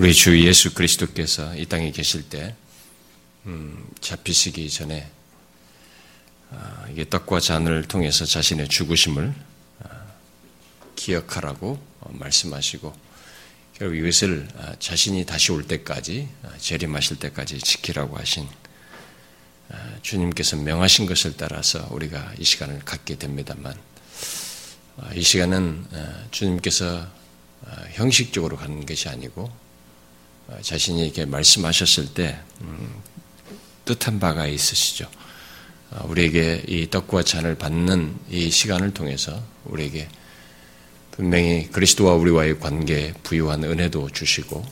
우리 주 예수 그리스도께서 이 땅에 계실 때 음, 잡히시기 전에 아, 이게 떡과 잔을 통해서 자신의 죽으심을 아, 기억하라고 어, 말씀하시고 결국 이것을 아, 자신이 다시 올 때까지 재림하실 때까지 지키라고 하신 주님께서 명하신 것을 따라서 우리가 이 시간을 갖게 됩니다만 이 시간은 주님께서 형식적으로 가는 것이 아니고 자신이 이렇게 말씀하셨을 때 음, 뜻한 바가 있으시죠. 어, 우리에게 이 떡과 잔을 받는 이 시간을 통해서 우리에게 분명히 그리스도와 우리와의 관계에 부유한 은혜도 주시고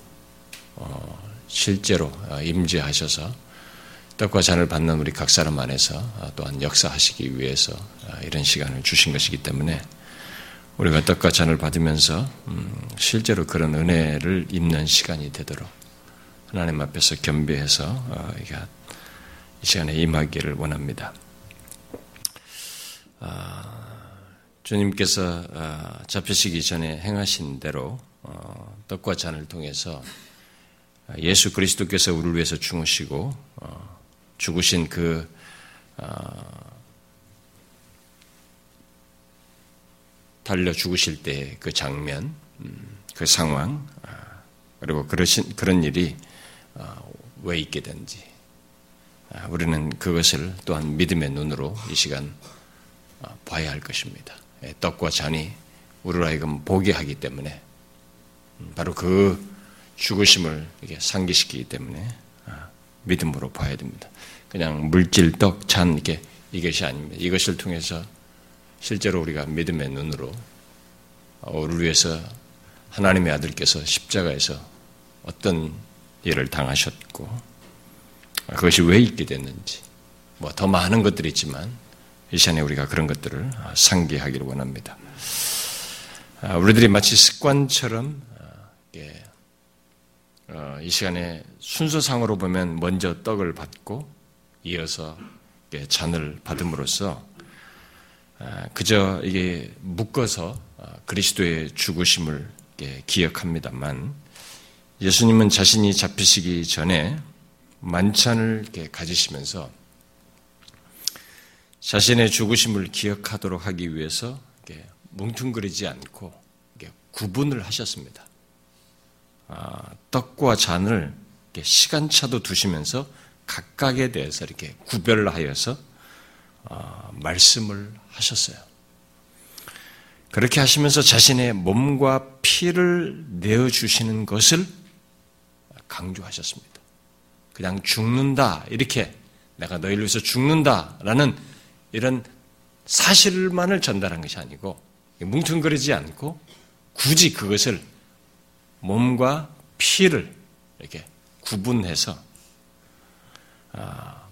어, 실제로 어, 임재하셔서 떡과 잔을 받는 우리 각 사람 안에서 또한 역사하시기 위해서 이런 시간을 주신 것이기 때문에 우리가 떡과 잔을 받으면서 음, 실제로 그런 은혜를 입는 시간이 되도록 하나님 앞에서 겸비해서 이 시간에 임하기를 원합니다. 아, 주님께서 아, 잡히시기 전에 행하신 대로 어, 떡과 잔을 통해서 예수 그리스도께서 우리를 위해서 죽으시고 어, 죽으신 그 어, 달려 죽으실 때 그 장면, 음, 그 상황, 아, 그리고 그러신 그런 일이 왜 있게 된지 아, 우리는 그것을 또한 믿음의 눈으로 이 시간 아, 봐야 할 것입니다. 예, 떡과 잔이 우리로 하여금 보게 하기 때문에 음, 바로 그 죽으심을 상기시키기 때문에 아, 믿음으로 봐야 됩니다. 그냥 물질, 떡, 잔 이게 이것이 아닙니다. 이것을 통해서 실제로 우리가 믿음의 눈으로 우리를 위해서 하나님의 아들께서 십자가에서 어떤 일을 당하셨고 그것이 왜 있게 됐는지, 뭐 더 많은 것들이 있지만 이 시간에 우리가 그런 것들을 상기하기를 원합니다. 아, 우리들이 마치 습관처럼 아, 어, 이 시간에 순서상으로 보면 먼저 떡을 받고 이어서 잔을 받음으로써 아, 그저 이게 묶어서 그리스도의 죽으심을 기억합니다만 예수님은 자신이 잡히시기 전에 만찬을 가지시면서 자신의 죽으심을 기억하도록 하기 위해서 뭉퉁거리지 않고 구분을 하셨습니다. 아, 떡과 잔을 시간차도 두시면서 각각에 대해서 이렇게 구별하여서 아, 말씀을 하셨어요. 그렇게 하시면서 자신의 몸과 피를 내어주시는 것을 강조하셨습니다. 그냥 죽는다. 이렇게 내가 너희를 위해서 죽는다라는 이런 사실만을 전달한 것이 아니고 뭉퉁거리지 않고 굳이 그것을 몸과 피를 이렇게 구분해서 아,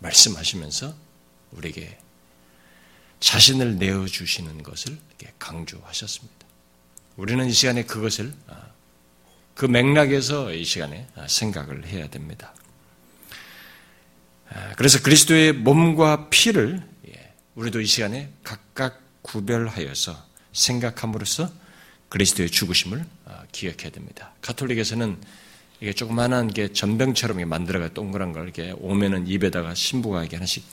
말씀하시면서 우리에게 자신을 내어 주시는 것을 강조하셨습니다. 우리는 이 시간에 그것을 아, 그 맥락에서 이 시간에 생각을 해야 됩니다. 아, 그래서 그리스도의 몸과 피를 예, 우리도 이 시간에 각각 구별하여서 생각함으로써 그리스도의 죽으심을 아, 기억해야 됩니다. 가톨릭에서는 이게 조그마한 게 전병처럼 만들어가 동그란 걸 이렇게 오면은 입에다가 신부가 이렇게 하나씩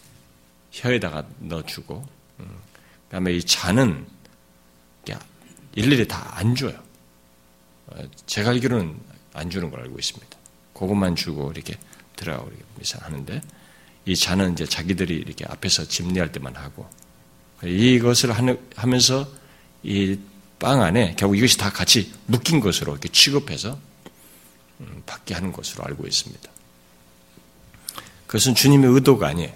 혀에다가 넣어주고, 음, 그 다음에 이 잔은 일일이 다 안 줘요. 제가 알기로는 안 주는 걸 알고 있습니다. 그것만 주고 이렇게 들어가고 이렇게 하는데 이 잔은 이제 자기들이 이렇게 앞에서 집례할 때만 하고 이것을 하면서 이 빵 안에 결국 이것이 다 같이 묶인 것으로 이렇게 취급해서 음, 받게 하는 것으로 알고 있습니다. 그것은 주님의 의도가 아니에요.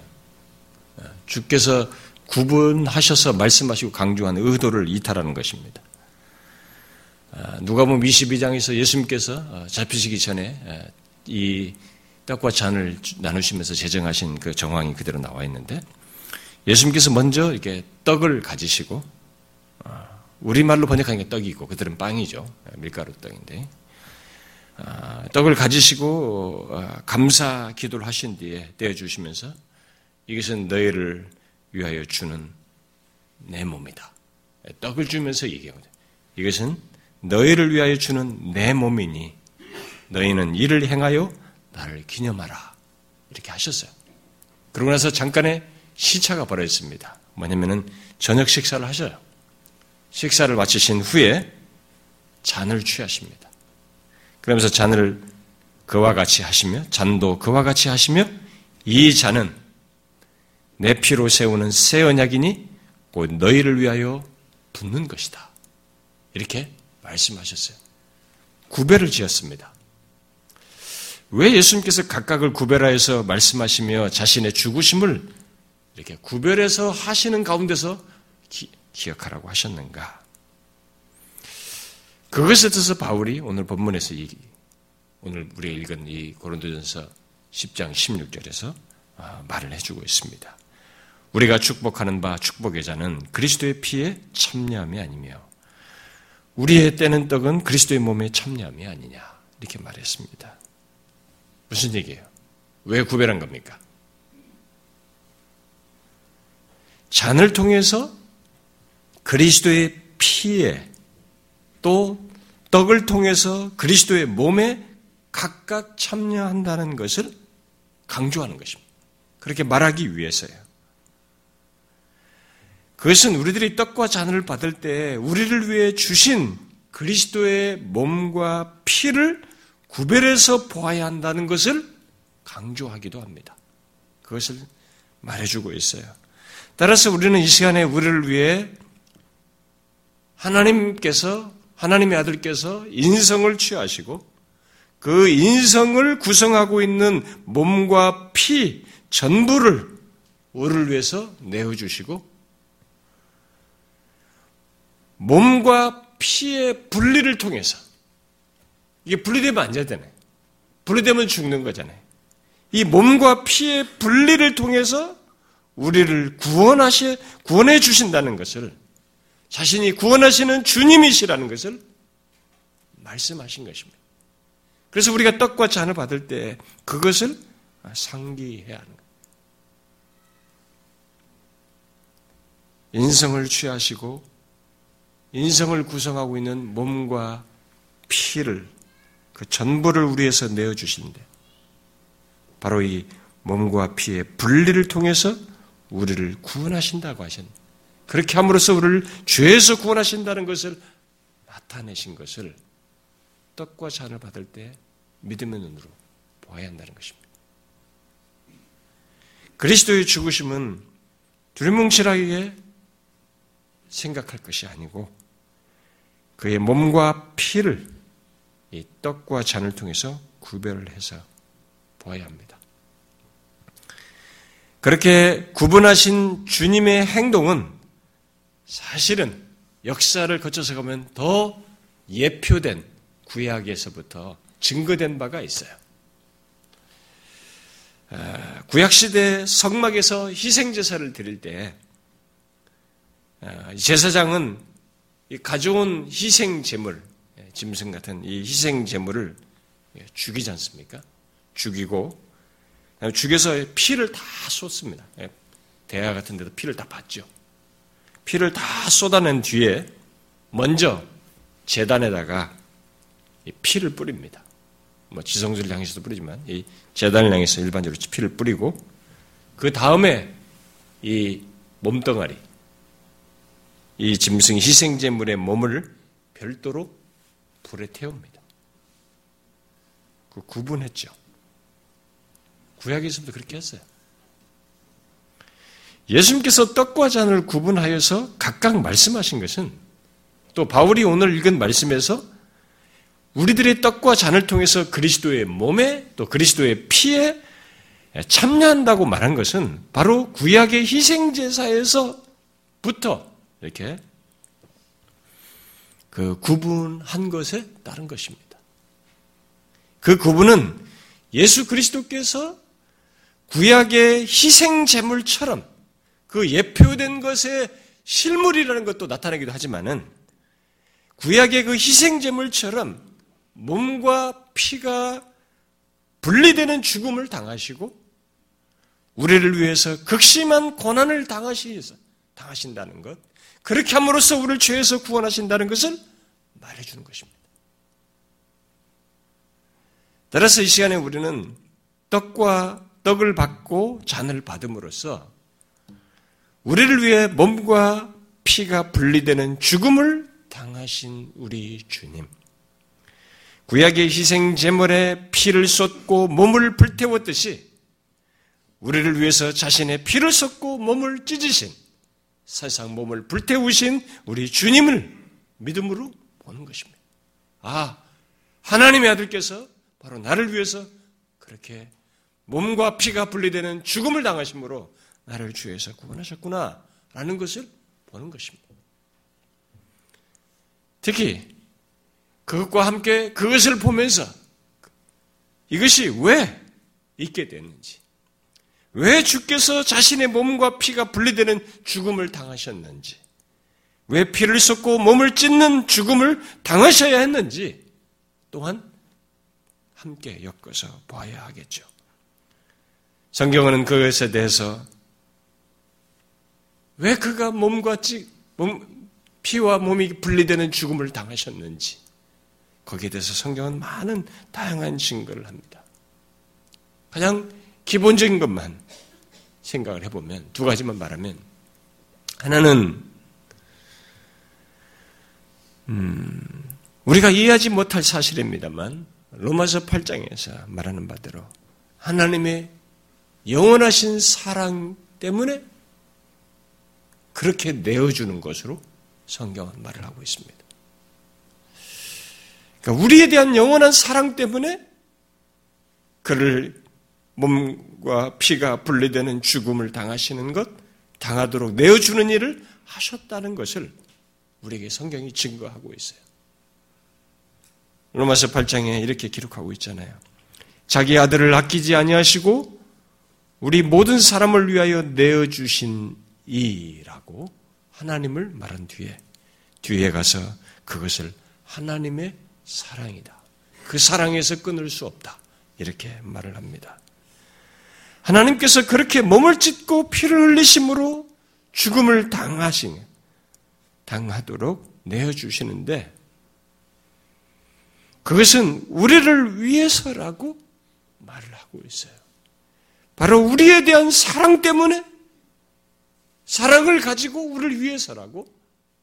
주께서 구분하셔서 말씀하시고 강조한 의도를 이탈하는 것입니다. 아, 누가 보면 22장에서 예수님께서 어, 잡히시기 전에 이 떡과 잔을 나누시면서 제정하신 그 정황이 그대로 나와 있는데 예수님께서 먼저 이렇게 떡을 가지시고 어, 우리말로 번역하는 게 떡이고 그들은 빵이죠. 밀가루 떡인데 아, 떡을 가지시고 어, 감사 기도를 하신 뒤에 떼어 주시면서 이것은 너희를 위하여 주는 내 몸이다. 떡을 주면서 얘기하거든요. 이것은 너희를 위하여 주는 내 몸이니 너희는 이를 행하여 나를 기념하라. 이렇게 하셨어요. 그러고 나서 잠깐의 시차가 벌어졌습니다. 뭐냐면은 저녁 식사를 하셔요. 식사를 마치신 후에 잔을 취하십니다. 그러면서 잔을 그와 같이 하시며 잔도 그와 같이 하시며 이 잔은 내 피로 세우는 새 언약이니 곧 너희를 위하여 붓는 것이다. 이렇게 말씀하셨어요. 구별을 지었습니다. 왜 예수님께서 각각을 구별하여서 말씀하시며 자신의 죽으심을 이렇게 구별해서 하시는 가운데서 기, 억하라고 하셨는가? 그것에 대해서 바울이 오늘 본문에서 이, 오늘 우리가 읽은 이 고린도전서 10장 16절에서 아, 말을 해주고 있습니다. 우리가 축복하는 바 축복의 자는 그리스도의 피에 참여함이 아니며 우리의 떼는 떡은 그리스도의 몸에 참여함이 아니냐 이렇게 말했습니다. 무슨 얘기예요? 왜 구별한 겁니까? 잔을 통해서 그리스도의 피에 또 떡을 통해서 그리스도의 몸에 각각 참여한다는 것을 강조하는 것입니다. 그렇게 말하기 위해서요. 그것은 우리들이 떡과 잔을 받을 때 우리를 위해 주신 그리스도의 몸과 피를 구별해서 보아야 한다는 것을 강조하기도 합니다. 그것을 말해주고 있어요. 따라서 우리는 이 시간에 우리를 위해 하나님께서 하나님의 아들께서 인성을 취하시고 그 인성을 구성하고 있는 몸과 피 전부를 우리를 위해서 내어주시고 몸과 피의 분리를 통해서 이게 분리되면 안 되잖아요. 분리되면 죽는 거잖아요. 이 몸과 피의 분리를 통해서 우리를 구원하시, 구원해 주신다는 것을 자신이 구원하시는 주님이시라는 것을 말씀하신 것입니다. 그래서 우리가 떡과 잔을 받을 때 그것을 상기해야 하는 거예요. 인성을 취하시고 인성을 구성하고 있는 몸과 피를 그 전부를 우리에서 내어 주신데 바로 이 몸과 피의 분리를 통해서 우리를 구원하신다고 하신 그렇게 함으로써 우리를 죄에서 구원하신다는 것을 나타내신 것을 떡과 잔을 받을 때 믿음의 눈으로 보아야 한다는 것입니다. 그리스도의 죽으심은 두리뭉실하게 생각할 것이 아니고 그의 몸과 피를 이 떡과 잔을 통해서 구별을 해서 보아야 합니다. 그렇게 구분하신 주님의 행동은 사실은 역사를 거쳐서 가면 더 예표된 구약에서부터 증거된 바가 있어요. 아, 구약시대 성막에서 희생제사를 드릴 때 아, 제사장은 가져온 희생 제물, 예, 짐승 같은 이 희생 제물을 예, 죽이지 않습니까? 죽이고 죽여서 피를 다 쏟습니다. 예, 대야 같은 데도 피를 다 받죠. 피를 다 쏟아낸 뒤에 먼저 재단에다가 피를 뿌립니다. 뭐 지성소를 향해서도 뿌리지만 이 재단을 향해서 일반적으로 피를 뿌리고 그 다음에 이 몸뚱아리 이 짐승 희생제물의 몸을 별도로 불에 태웁니다. 그 구분했죠. 구약에서도 그렇게 했어요. 예수님께서 떡과 잔을 구분하여서 각각 말씀하신 것은 또 바울이 오늘 읽은 말씀에서 우리들의 떡과 잔을 통해서 그리스도의 몸에 또 그리스도의 피에 참여한다고 말한 것은 바로 구약의 희생제사에서부터 이렇게 그 구분한 것에 따른 것입니다. 그 구분은 예수 그리스도께서 구약의 희생 제물처럼 그 예표된 것의 실물이라는 것도 나타나기도 하지만은 구약의 그 희생 제물처럼 몸과 피가 분리되는 죽음을 당하시고 우리를 위해서 극심한 고난을 당하시서 당하신다는 것. 그렇게 함으로써 우리를 죄에서 구원하신다는 것을 말해주는 것입니다. 따라서 이 시간에 우리는 떡과 떡을 받고 잔을 받음으로써 우리를 위해 몸과 피가 분리되는 죽음을 당하신 우리 주님. 구약의 희생 제물에 피를 쏟고 몸을 불태웠듯이 우리를 위해서 자신의 피를 쏟고 몸을 찢으신 세상 몸을 불태우신 우리 주님을 믿음으로 보는 것입니다. 아, 하나님의 아들께서 바로 나를 위해서 그렇게 몸과 피가 분리되는 죽음을 당하심으로 나를 주에서 구원하셨구나 라는 것을 보는 것입니다. 특히 그것과 함께 그것을 보면서 이것이 왜 있게 됐는지 왜 주께서 자신의 몸과 피가 분리되는 죽음을 당하셨는지, 왜 피를 쏟고 몸을 찢는 죽음을 당하셔야 했는지 또한 함께 엮어서 봐야 하겠죠. 성경은 그것에 대해서 왜 그가 몸과 찌, 몸, 피와 몸이 분리되는 죽음을 당하셨는지 거기에 대해서 성경은 많은 다양한 증거를 합니다. 가장 기본적인 것만 생각을 해보면 두 가지만 말하면 하나는 음, 우리가 이해하지 못할 사실입니다만 로마서 8장에서 말하는 바대로 하나님의 영원하신 사랑 때문에 그렇게 내어주는 것으로 성경은 말을 하고 있습니다. 그러니까 우리에 대한 영원한 사랑 때문에 그를 몸과 피가 분리되는 죽음을 당하시는 것, 당하도록 내어주는 일을 하셨다는 것을 우리에게 성경이 증거하고 있어요. 로마서 8장에 이렇게 기록하고 있잖아요. 자기 아들을 아끼지 아니하시고 우리 모든 사람을 위하여 내어 주신 이라고 하나님을 말한 뒤에 뒤에 가서 그것을 하나님의 사랑이다. 그 사랑에서 끊을 수 없다. 이렇게 말을 합니다. 하나님께서 그렇게 몸을 찢고 피를 흘리심으로 죽음을 당하신, 당하도록 내어주시는데, 그것은 우리를 위해서라고 말을 하고 있어요. 바로 우리에 대한 사랑 때문에 사랑을 가지고 우리를 위해서라고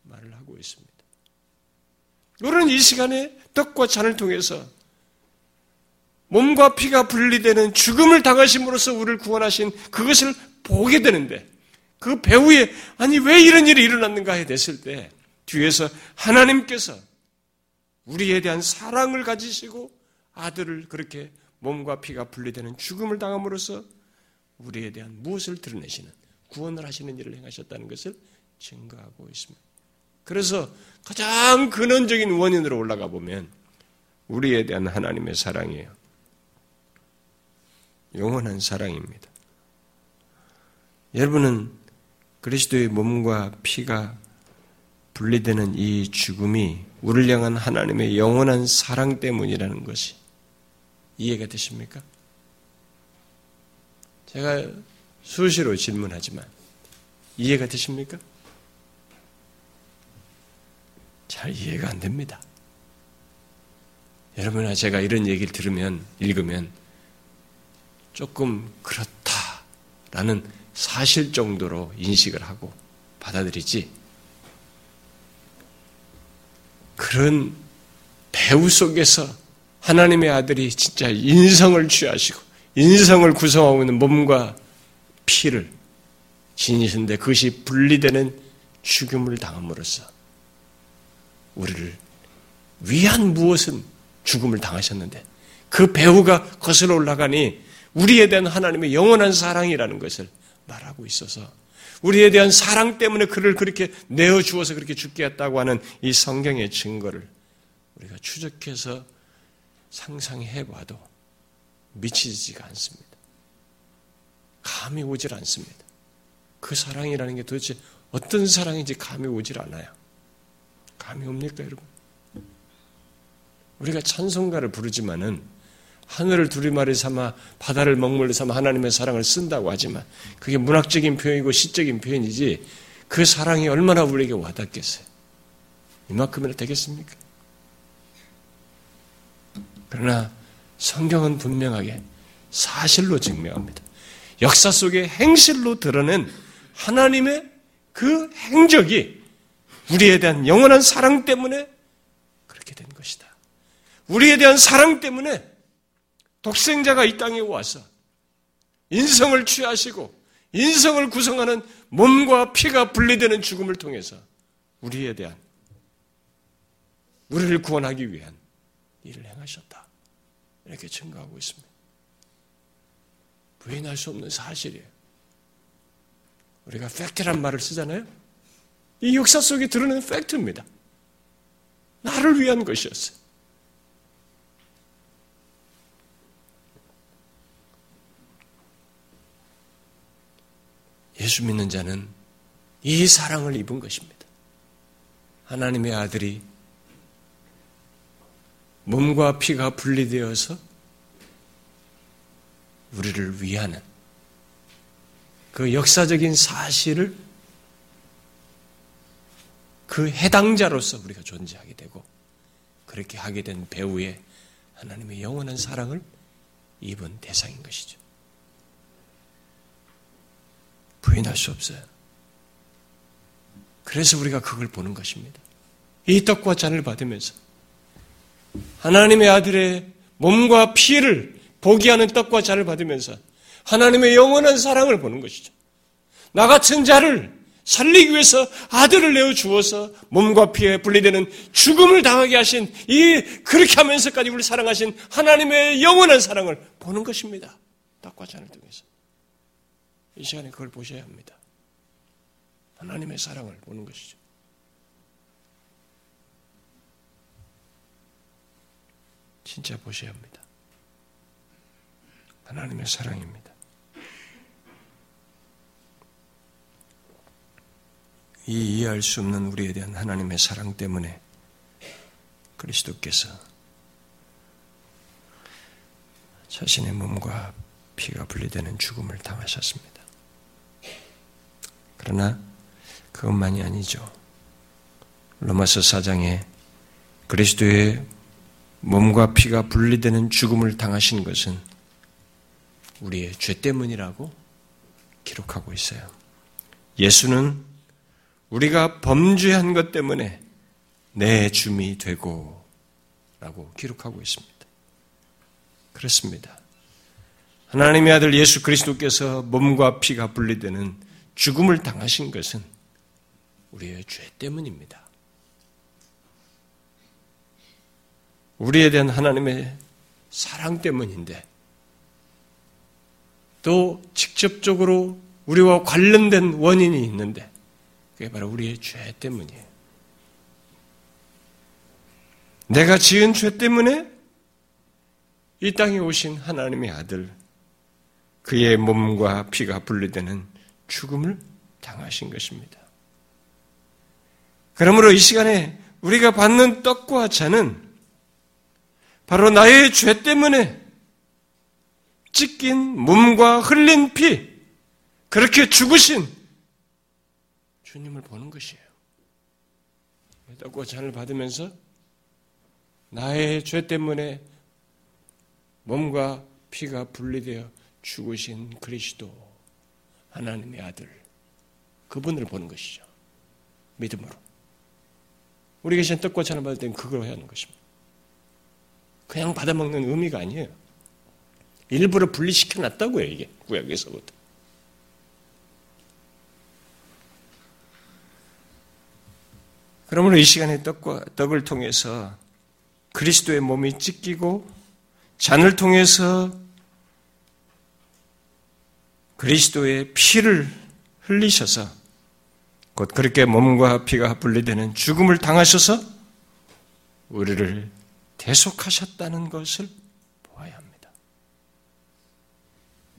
말을 하고 있습니다. 우리는 이 시간에 떡과 잔을 통해서 몸과 피가 분리되는 죽음을 당하심으로써 우리를 구원하신 그것을 보게 되는데 그 배후에 아니 왜 이런 일이 일어났는가 해 됐을 때 뒤에서 하나님께서 우리에 대한 사랑을 가지시고 아들을 그렇게 몸과 피가 분리되는 죽음을 당함으로써 우리에 대한 무엇을 드러내시는 구원을 하시는 일을 행하셨다는 것을 증거하고 있습니다. 그래서 가장 근원적인 원인으로 올라가 보면 우리에 대한 하나님의 사랑이에요. 영원한 사랑입니다. 여러분은 그리스도의 몸과 피가 분리되는 이 죽음이 우리를 향한 하나님의 영원한 사랑 때문이라는 것이 이해가 되십니까? 제가 수시로 질문하지만 이해가 되십니까? 잘 이해가 안 됩니다. 여러분아 제가 이런 얘기를 들으면 읽으면 조금 그렇다라는 사실 정도로 인식을 하고 받아들이지. 그런 배우 속에서 하나님의 아들이 진짜 인성을 취하시고 인성을 구성하고 있는 몸과 피를 지니신데 그것이 분리되는 죽음을 당함으로써 우리를 위한 무엇은 죽음을 당하셨는데 그 배우가 거슬러 올라가니 우리에 대한 하나님의 영원한 사랑이라는 것을 말하고 있어서 우리에 대한 사랑 때문에 그를 그렇게 내어 주어서 그렇게 죽게 했다고 하는 이 성경의 증거를 우리가 추적해서 상상해 봐도 미치지가 않습니다. 감이 오질 않습니다. 그 사랑이라는 게 도대체 어떤 사랑인지 감이 오질 않아요. 감이 옵니까, 여러분? 우리가 찬송가를 부르지만은 하늘을 두리마리 삼아 바다를 먹물로 삼아 하나님의 사랑을 쓴다고 하지만 그게 문학적인 표현이고 시적인 표현이지 그 사랑이 얼마나 우리에게 와닿겠어요. 이만큼이나 되겠습니까? 그러나 성경은 분명하게 사실로 증명합니다. 역사 속의 행실로 드러낸 하나님의 그 행적이 우리에 대한 영원한 사랑 때문에 그렇게 된 것이다. 우리에 대한 사랑 때문에 독생자가 이 땅에 와서 인성을 취하시고 인성을 구성하는 몸과 피가 분리되는 죽음을 통해서 우리에 대한 우리를 구원하기 위한 일을 행하셨다. 이렇게 증거하고 있습니다. 부인할 수 없는 사실이에요. 우리가 팩트란 말을 쓰잖아요. 이 역사 속에 드러낸 팩트입니다. 나를 위한 것이었어요. 예수 믿는 자는 이 사랑을 입은 것입니다. 하나님의 아들이 몸과 피가 분리되어서 우리를 위하는 그 역사적인 사실을 그 해당자로서 우리가 존재하게 되고 그렇게 하게 된 배우의 하나님의 영원한 사랑을 입은 대상인 것이죠. 부인할 수 없어요. 그래서 우리가 그걸 보는 것입니다. 이 떡과 잔을 받으면서 하나님의 아들의 몸과 피를 보게 하는 떡과 잔을 받으면서 하나님의 영원한 사랑을 보는 것이죠. 나 같은 자를 살리기 위해서 아들을 내어 주어서 몸과 피에 분리되는 죽음을 당하게 하신 이 그렇게 하면서까지 우리를 사랑하신 하나님의 영원한 사랑을 보는 것입니다. 떡과 잔을 통해서. 이 시간에 그걸 보셔야 합니다. 하나님의 사랑을 보는 것이죠. 진짜 보셔야 합니다. 하나님의 사랑입니다. 이 이해할 수 없는 우리에 대한 하나님의 사랑 때문에 그리스도께서 자신의 몸과 피가 분리되는 죽음을 당하셨습니다. 그러나 그것만이 아니죠. 로마서 4장에 그리스도의 몸과 피가 분리되는 죽음을 당하신 것은 우리의 죄 때문이라고 기록하고 있어요. 예수는 우리가 범죄한 것 때문에 내 줌이 되고 라고 기록하고 있습니다. 그렇습니다. 하나님의 아들 예수 그리스도께서 몸과 피가 분리되는 죽음을 당하신 것은 우리의 죄 때문입니다. 우리에 대한 하나님의 사랑 때문인데 또 직접적으로 우리와 관련된 원인이 있는데 그게 바로 우리의 죄 때문이에요. 내가 지은 죄 때문에 이 땅에 오신 하나님의 아들, 그의 몸과 피가 분리되는 죽음을 당하신 것입니다. 그러므로 이 시간에 우리가 받는 떡과 잔은 바로 나의 죄 때문에 찢긴 몸과 흘린 피, 그렇게 죽으신 주님을 보는 것이에요. 떡과 잔을 받으면서 나의 죄 때문에 몸과 피가 분리되어 죽으신 그리스도 하나님의 아들 그분을 보는 것이죠. 믿음으로. 우리 계신 떡과 잔을 받을 때는 그걸 해야 하는 것입니다. 그냥 받아먹는 의미가 아니에요. 일부러 분리시켜 놨다고요, 이게. 구약에서부터. 그러므로 이 시간에 떡과, 떡을 통해서 그리스도의 몸이 찢기고 잔을 통해서 그리스도의 피를 흘리셔서 곧 그렇게 몸과 피가 분리되는 죽음을 당하셔서 우리를 대속하셨다는 것을 보아야 합니다.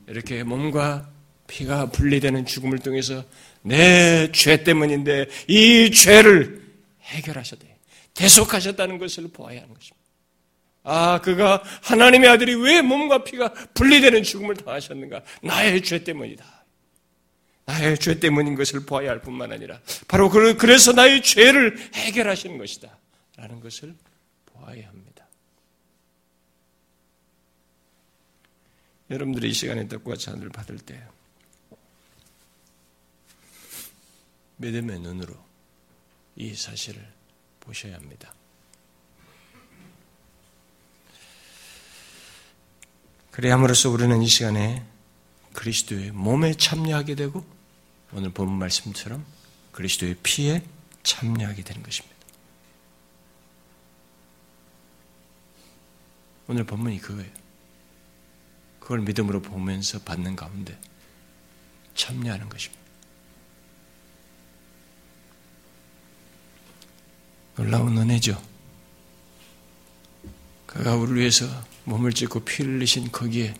이렇게 몸과 피가 분리되는 죽음을 통해서 내 죄 때문인데 이 죄를 해결하셨다. 대속하셨다는 것을 보아야 하는 것입니다. 아, 그가 하나님의 아들이 왜 몸과 피가 분리되는 죽음을 당하셨는가? 나의 죄 때문이다. 나의 죄 때문인 것을 보아야 할 뿐만 아니라 바로 그래서 나의 죄를 해결하시는 것이다. 라는 것을 보아야 합니다. 여러분들이 이 시간에 떡과 잔을 받을 때 믿음의 눈으로 이 사실을 보셔야 합니다. 그래 함으로써 우리는 이 시간에 그리스도의 몸에 참여하게 되고 오늘 본 말씀처럼 그리스도의 피에 참여하게 되는 것입니다. 오늘 본문이 그거예요. 그걸 믿음으로 보면서 받는 가운데 참여하는 것입니다. 놀라운 은혜죠. 그가 우리를 위해서 몸을 찢고 피를 흘리신 거기에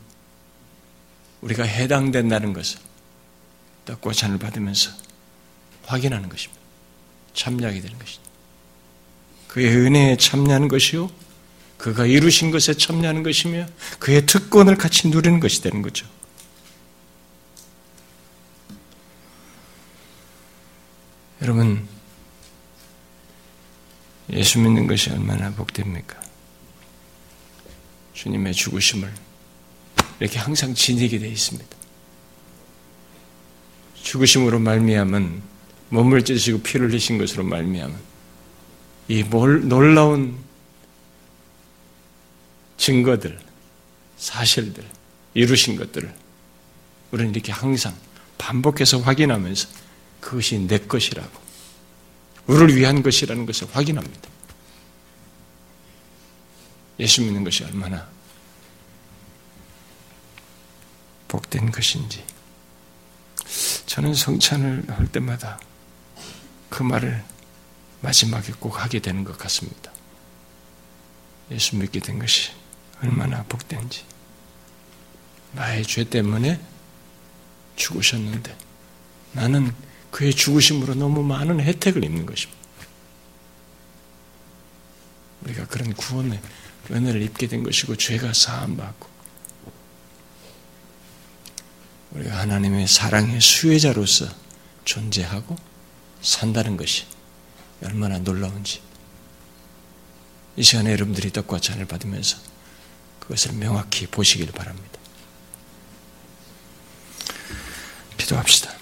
우리가 해당된다는 것을 떡과 잔을 받으면서 확인하는 것입니다. 참여하게 되는 것입니다. 그의 은혜에 참여하는 것이요. 그가 이루신 것에 참여하는 것이며 그의 특권을 같이 누리는 것이 되는 거죠. 여러분, 예수 믿는 것이 얼마나 복됩니까? 주님의 죽으심을 이렇게 항상 지니게 되어 있습니다. 죽으심으로 말미암은 몸을 찢으시고 피를 흘리신 것으로 말미암은 이 놀라운 증거들, 사실들, 이루신 것들을 우리는 이렇게 항상 반복해서 확인하면서 그것이 내 것이라고, 우리를 위한 것이라는 것을 확인합니다. 예수 믿는 것이 얼마나 복된 것인지. 저는 성찬을 할 때마다 그 말을 마지막에 꼭 하게 되는 것 같습니다. 예수 믿게 된 것이 얼마나 복된지. 나의 죄 때문에 죽으셨는데 나는 그의 죽으심으로 너무 많은 혜택을 입는 것입니다. 우리가 그런 구원의 은혜를 입게 된 것이고 죄가 사함받고 우리가 하나님의 사랑의 수혜자로서 존재하고 산다는 것이 얼마나 놀라운지 이 시간에 여러분들이 떡과 잔을 받으면서 그것을 명확히 보시길 바랍니다. 기도합시다.